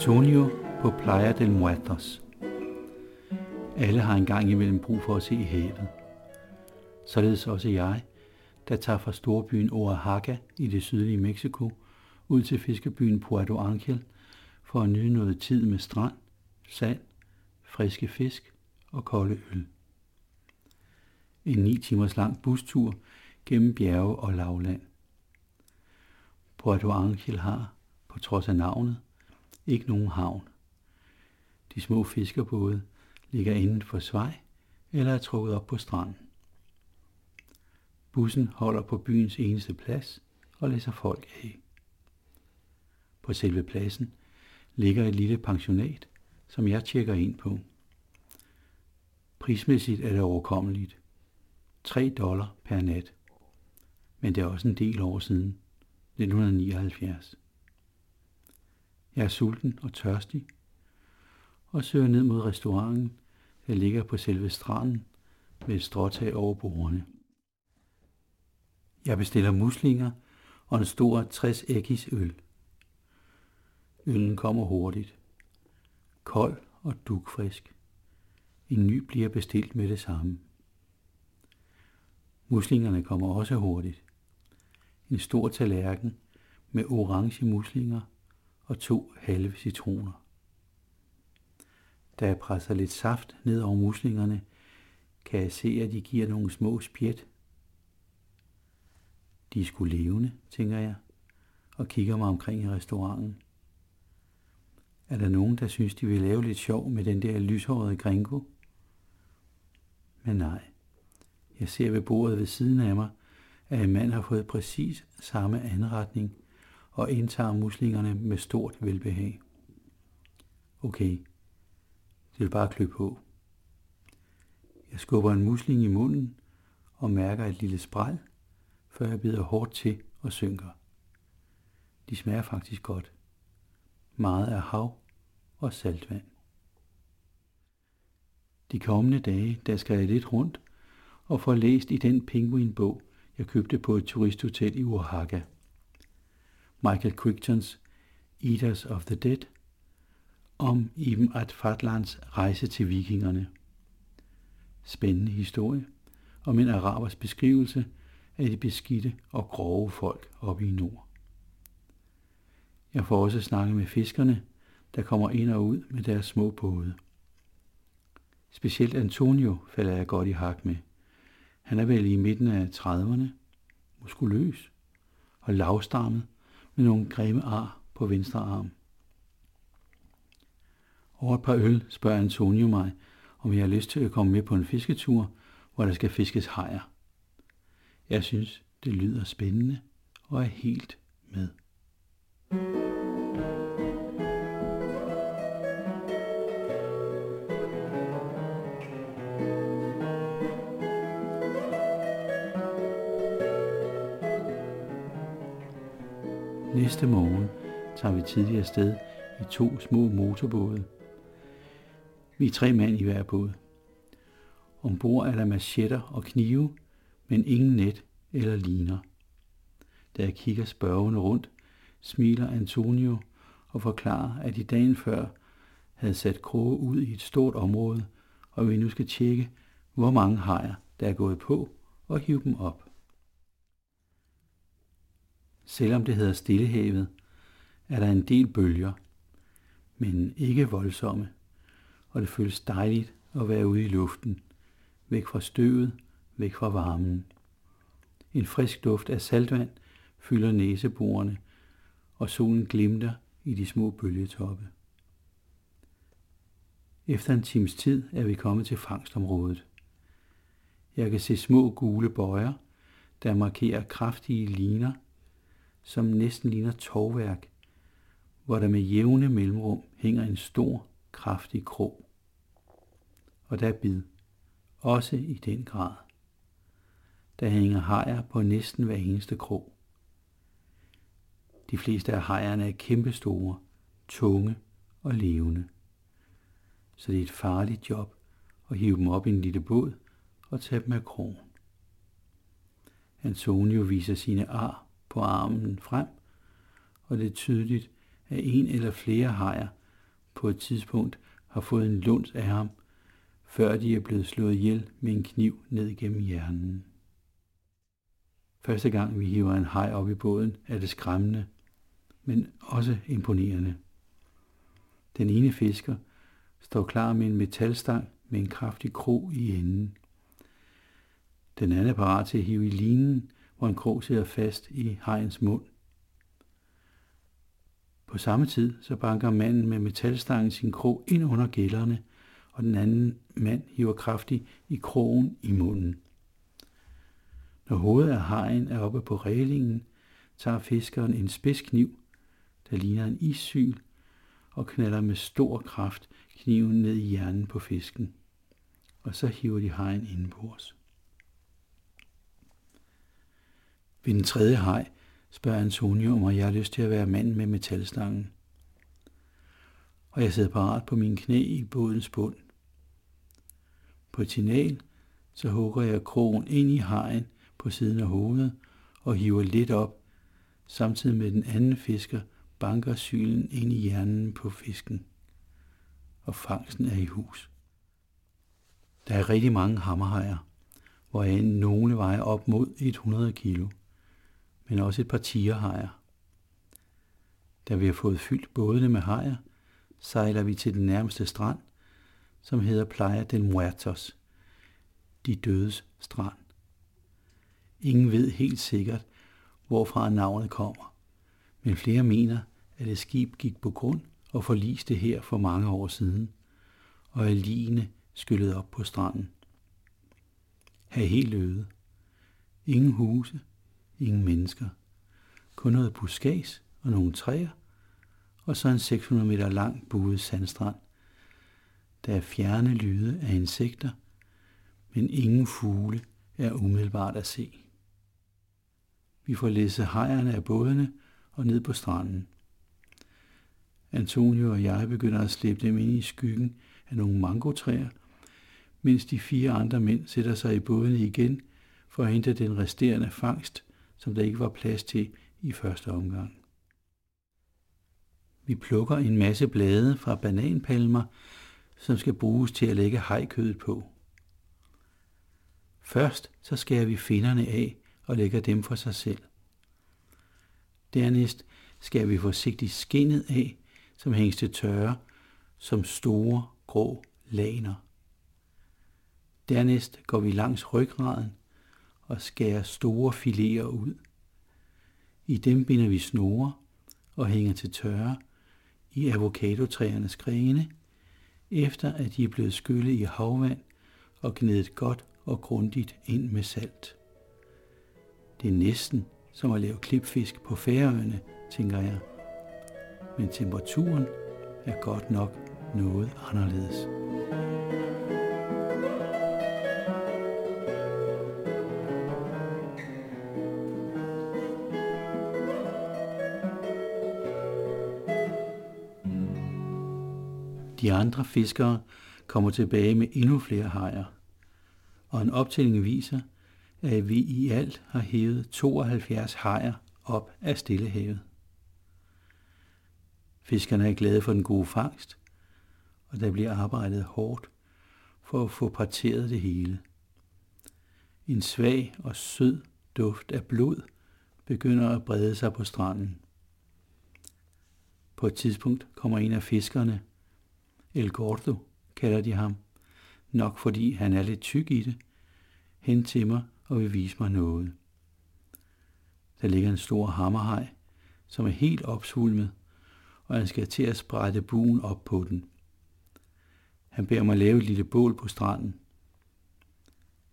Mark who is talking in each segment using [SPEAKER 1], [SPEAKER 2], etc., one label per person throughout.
[SPEAKER 1] Antonio på Playa del Muertos. Alle har engang imellem brug for at se havet. Således også jeg, der tager fra storbyen Oaxaca i det sydlige Mexico ud til fiskebyen Puerto Angel for at nyde noget tid med strand, sand, friske fisk og kolde øl. En ni timers lang bustur gennem bjerge og lavland. Puerto Angel har, på trods af navnet, ikke nogen havn. De små fiskerbåde ligger inden for svej eller er trukket op på stranden. Bussen holder på byens eneste plads og læser folk af. På selve pladsen ligger et lille pensionat, som jeg tjekker ind på. Prismæssigt er det overkommeligt. 3 dollar per nat. Men det er også en del år siden, 1979. Jeg er sulten og tørstig, og søger ned mod restauranten, der ligger på selve stranden med et stråtag over bordene. Jeg bestiller muslinger og en stor 60 ægis øl. Øllen kommer hurtigt. Kold og dugfrisk. En ny bliver bestilt med det samme. Muslingerne kommer også hurtigt. En stor tallerken med orange muslinger og to halve citroner. Da jeg presser lidt saft ned over muslingerne, kan jeg se, at de giver nogle små spjæt. De er sgu levende, tænker jeg, og kigger mig omkring i restauranten. Er der nogen, der synes, de vil lave lidt sjov med den der lyshårede gringo? Men nej. Jeg ser ved bordet ved siden af mig, at en mand har fået præcis samme anretning og indtager muslingerne med stort velbehag. Okay, det vil bare klø på. Jeg skubber en musling i munden og mærker et lille spræl, før jeg bider hårdt til og synker. De smager faktisk godt. Meget af hav og saltvand. De kommende dage, der skal jeg lidt rundt og få læst i den penguinbog, jeg købte på et turisthotel i Oaxaca. Michael Crichtons Eaters of the Dead, om Ibn Adfatlands rejse til vikingerne. Spændende historie om en arabers beskrivelse af de beskidte og grove folk oppe i nord. Jeg får også snakket med fiskerne, der kommer ind og ud med deres små både. Specielt Antonio falder jeg godt i hak med. Han er vel i midten af 30'erne, muskuløs og lavstammet med nogle grimme ar på venstre arm. Over et par øl spørger Antonio mig, om jeg har lyst til at komme med på en fisketur, hvor der skal fiskes hajer. Jeg synes, det lyder spændende og er helt med. Næste morgen tager vi tidligere sted i to små motorbåde. Vi er tre mand i hver båd. Ombord er der machetter og knive, men ingen net eller liner. Da jeg kigger spørgende rundt, smiler Antonio og forklarer, at i dagen før havde sat kroge ud i et stort område, og vi nu skal tjekke, hvor mange hajer, der er gået på, og hive dem op. Selvom det hedder Stillehavet, er der en del bølger, men ikke voldsomme, og det føles dejligt at være ude i luften, væk fra støvet, væk fra varmen. En frisk duft af saltvand fylder næseborene, og solen glimter i de små bølgetoppe. Efter en times tid er vi kommet til fangstområdet. Jeg kan se små gule bøjer, der markerer kraftige liner, som næsten ligner tovværk, hvor der med jævne mellemrum hænger en stor, kraftig krog. Og der er bid, også i den grad. Der hænger hajer på næsten hver eneste krog. De fleste af hajerne er kæmpestore, tunge og levende. Så det er et farligt job at hive dem op i en lille båd og tage dem af krogen. Antonio viser sine ar på armen frem, og det er tydeligt, at en eller flere hajer på et tidspunkt har fået en lunds af ham, før de er blevet slået ihjel med en kniv ned gennem hjernen. Første gang vi hiver en haj op i båden, er det skræmmende, men også imponerende. Den ene fisker står klar med en metalstang med en kraftig krog i enden. Den anden er parat til at hive i linen, hvor en krog sidder fast i hejens mund. På samme tid så banker manden med metalstangen sin krog ind under gælderne, og den anden mand hiver kraftigt i krogen i munden. Når hovedet af hajen er oppe på reglingen, tager fiskeren en spidskniv, der ligner en issyl, og knalder med stor kraft kniven ned i hjernen på fisken. Og så hiver de hajen indenbords på os. Ved den tredje hej spørger Antonio, om jeg har lyst til at være mand med metalstangen. Og jeg sidder parat på mine knæ i bådens bund. På et signal, så hugger jeg krogen ind i hajen på siden af hovedet og hiver lidt op, samtidig med den anden fisker banker sylen ind i hjernen på fisken. Og fangsten er i hus. Der er rigtig mange hammerhajer, hvoraf nogle vejer op mod 100 kilo men også et par tigerhajer. Da vi har fået fyldt bådene med hajer, sejler vi til den nærmeste strand, som hedder Playa del Muertos, de dødes strand. Ingen ved helt sikkert, hvorfra navnet kommer, men flere mener, at et skib gik på grund og forliste her for mange år siden, og at ligene skyllede op på stranden. Her helt øde. Ingen huse, ingen mennesker. Kun noget buskads og nogle træer, og så en 600 meter lang buet sandstrand. Der er fjerne lyde af insekter, men ingen fugle er umiddelbart at se. Vi får læse hejerne af bådene og ned på stranden. Antonio og jeg begynder at slæbe dem ind i skyggen af nogle mangotræer, mens de fire andre mænd sætter sig i bådene igen for at hente den resterende fangst som der ikke var plads til i første omgang. Vi plukker en masse blade fra bananpalmer, som skal bruges til at lægge hajkødet på. Først så skærer vi finderne af og lægger dem for sig selv. Dernæst skærer vi forsigtigt skinnet af, som hænges til tørre, som store grå laner. Dernæst går vi langs ryggraden og skærer store filerer ud. I dem binder vi snore og hænger til tørre i avocadotræernes grene, efter at de er blevet skyllet i havvand og gnedet godt og grundigt ind med salt. Det er næsten som at lave klipfisk på færøerne, tænker jeg. Men temperaturen er godt nok noget anderledes. De andre fiskere kommer tilbage med endnu flere hajer, og en optælling viser, at vi i alt har hævet 72 hajer op af Stillehavet. Fiskerne er glade for den gode fangst, og der bliver arbejdet hårdt for at få parteret det hele. En svag og sød duft af blod begynder at brede sig på stranden. På et tidspunkt kommer en af fiskerne El Gordo kalder de ham, nok fordi han er lidt tyk i det, hen til mig og vil vise mig noget. Der ligger en stor hammerhaj, som er helt opsvulmet, og han skal til at sprætte buen op på den. Han beder mig lave et lille bål på stranden.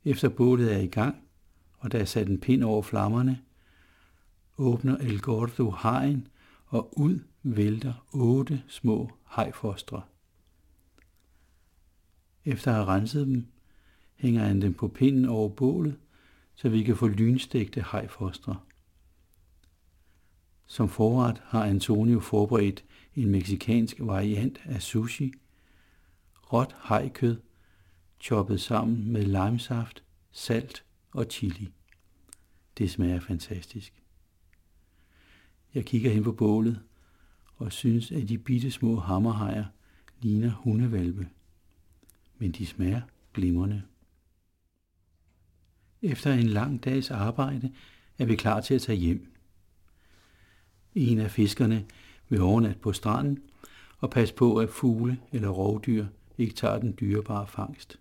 [SPEAKER 1] Efter bålet er i gang, og der er sat en pind over flammerne, åbner El Gordo hajen, og ud vælter otte små hejfostre. Efter at have renset dem, hænger han dem på pinden over bålet, så vi kan få lynstegte hajfostre. Som forret har Antonio forberedt en meksikansk variant af sushi, råt hajkød, choppet sammen med limesaft, salt og chili. Det smager fantastisk. Jeg kigger hen på bålet og synes, at de bitte små hammerhajer ligner hundevalpe. Men de smager glimrende. Efter en lang dags arbejde er vi klar til at tage hjem. En af fiskerne vil overnatte på stranden og passe på, at fugle eller rovdyr ikke tager den dyrebare fangst.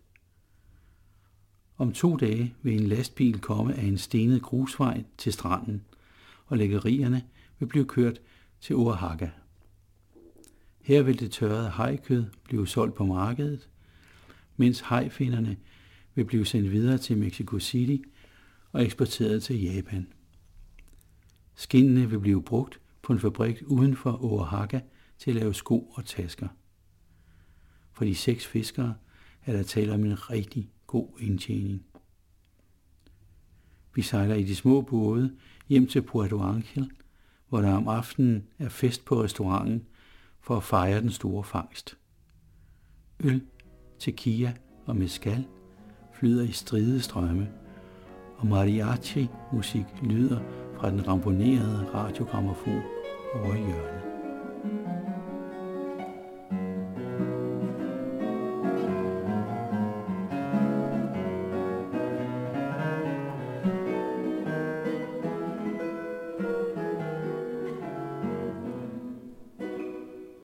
[SPEAKER 1] Om to dage vil en lastbil komme af en stenet grusvej til stranden, og læggerierne vil blive kørt til Oaxaca. Her vil det tørrede hajkød blive solgt på markedet, mens hajfinderne vil blive sendt videre til Mexico City og eksporteret til Japan. Skinnene vil blive brugt på en fabrik uden for Oaxaca til at lave sko og tasker. For de seks fiskere er der tale om en rigtig god indtjening. Vi sejler i de små både hjem til Puerto Angel, hvor der om aftenen er fest på restauranten for at fejre den store fangst. Øl, tequila og mezcal flyder i stride strømme, og mariachi-musik lyder fra den ramponerede radiogramofon over hjørnet.